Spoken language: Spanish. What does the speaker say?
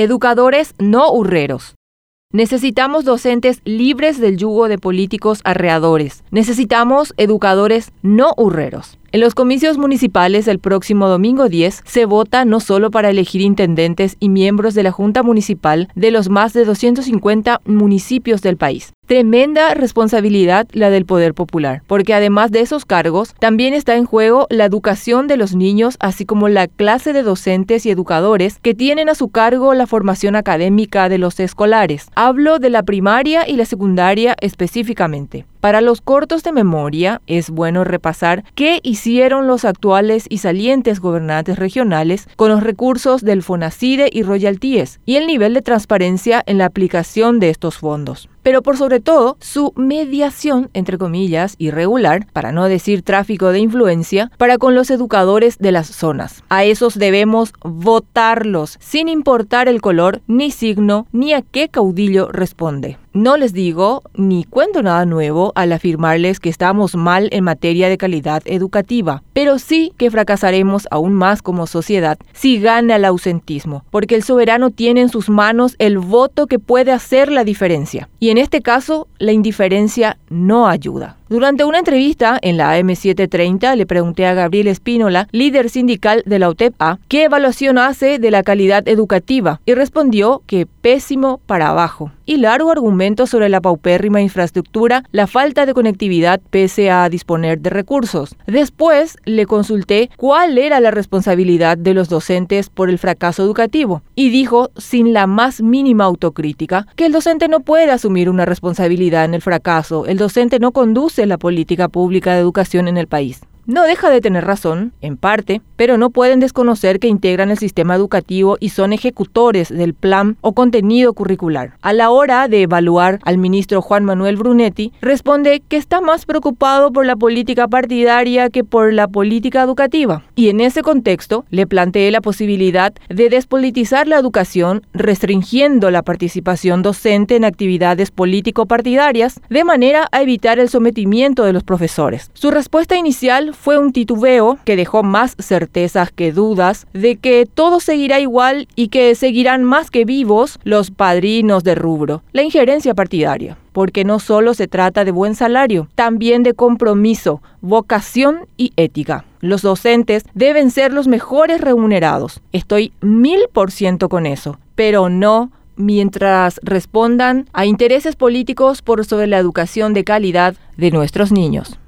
educadores no hurreros. Necesitamos docentes libres del yugo de políticos arreadores. Necesitamos educadores no hurreros. En los comicios municipales el próximo domingo 10 se vota no solo para elegir intendentes y miembros de la Junta Municipal de los más de 250 municipios del país. Tremenda responsabilidad la del poder popular, porque además de esos cargos, también está en juego la educación de los niños, así como la clase de docentes y educadores que tienen a su cargo la formación académica de los escolares. Hablo de la primaria y la secundaria específicamente. Para los cortos de memoria, es bueno repasar qué hicieron los actuales y salientes gobernantes regionales con los recursos del FONACIDE y royalties y el nivel de transparencia en la aplicación de estos fondos pero por sobre todo su mediación, entre comillas, irregular, para no decir tráfico de influencia, para con los educadores de las zonas. A esos debemos votarlos, sin importar el color, ni signo, ni a qué caudillo responde. No les digo ni cuento nada nuevo al afirmarles que estamos mal en materia de calidad educativa, pero sí que fracasaremos aún más como sociedad si gana el ausentismo, porque el soberano tiene en sus manos el voto que puede hacer la diferencia. Y en este caso, la indiferencia no ayuda. Durante una entrevista en la AM730 le pregunté a Gabriel Espínola, líder sindical de la UTEP-A, qué evaluación hace de la calidad educativa y respondió que pésimo para abajo. Y largo argumento sobre la paupérrima infraestructura, la falta de conectividad pese a disponer de recursos. Después le consulté cuál era la responsabilidad de los docentes por el fracaso educativo y dijo sin la más mínima autocrítica que el docente no puede asumir una responsabilidad en el fracaso, el docente no conduce la política pública de educación en el país. No deja de tener razón, en parte, pero no pueden desconocer que integran el sistema educativo y son ejecutores del plan o contenido curricular. A la hora de evaluar al ministro Juan Manuel Brunetti, responde que está más preocupado por la política partidaria que por la política educativa. Y en ese contexto, le planteé la posibilidad de despolitizar la educación, restringiendo la participación docente en actividades político-partidarias, de manera a evitar el sometimiento de los profesores. Su respuesta inicial fue un titubeo que dejó más certezas que dudas de que todo seguirá igual y que seguirán más que vivos los padrinos de rubro, la injerencia partidaria porque no solo se trata de buen salario, también de compromiso, vocación y ética. Los docentes deben ser los mejores remunerados. Estoy mil por ciento con eso, pero no mientras respondan a intereses políticos por sobre la educación de calidad de nuestros niños.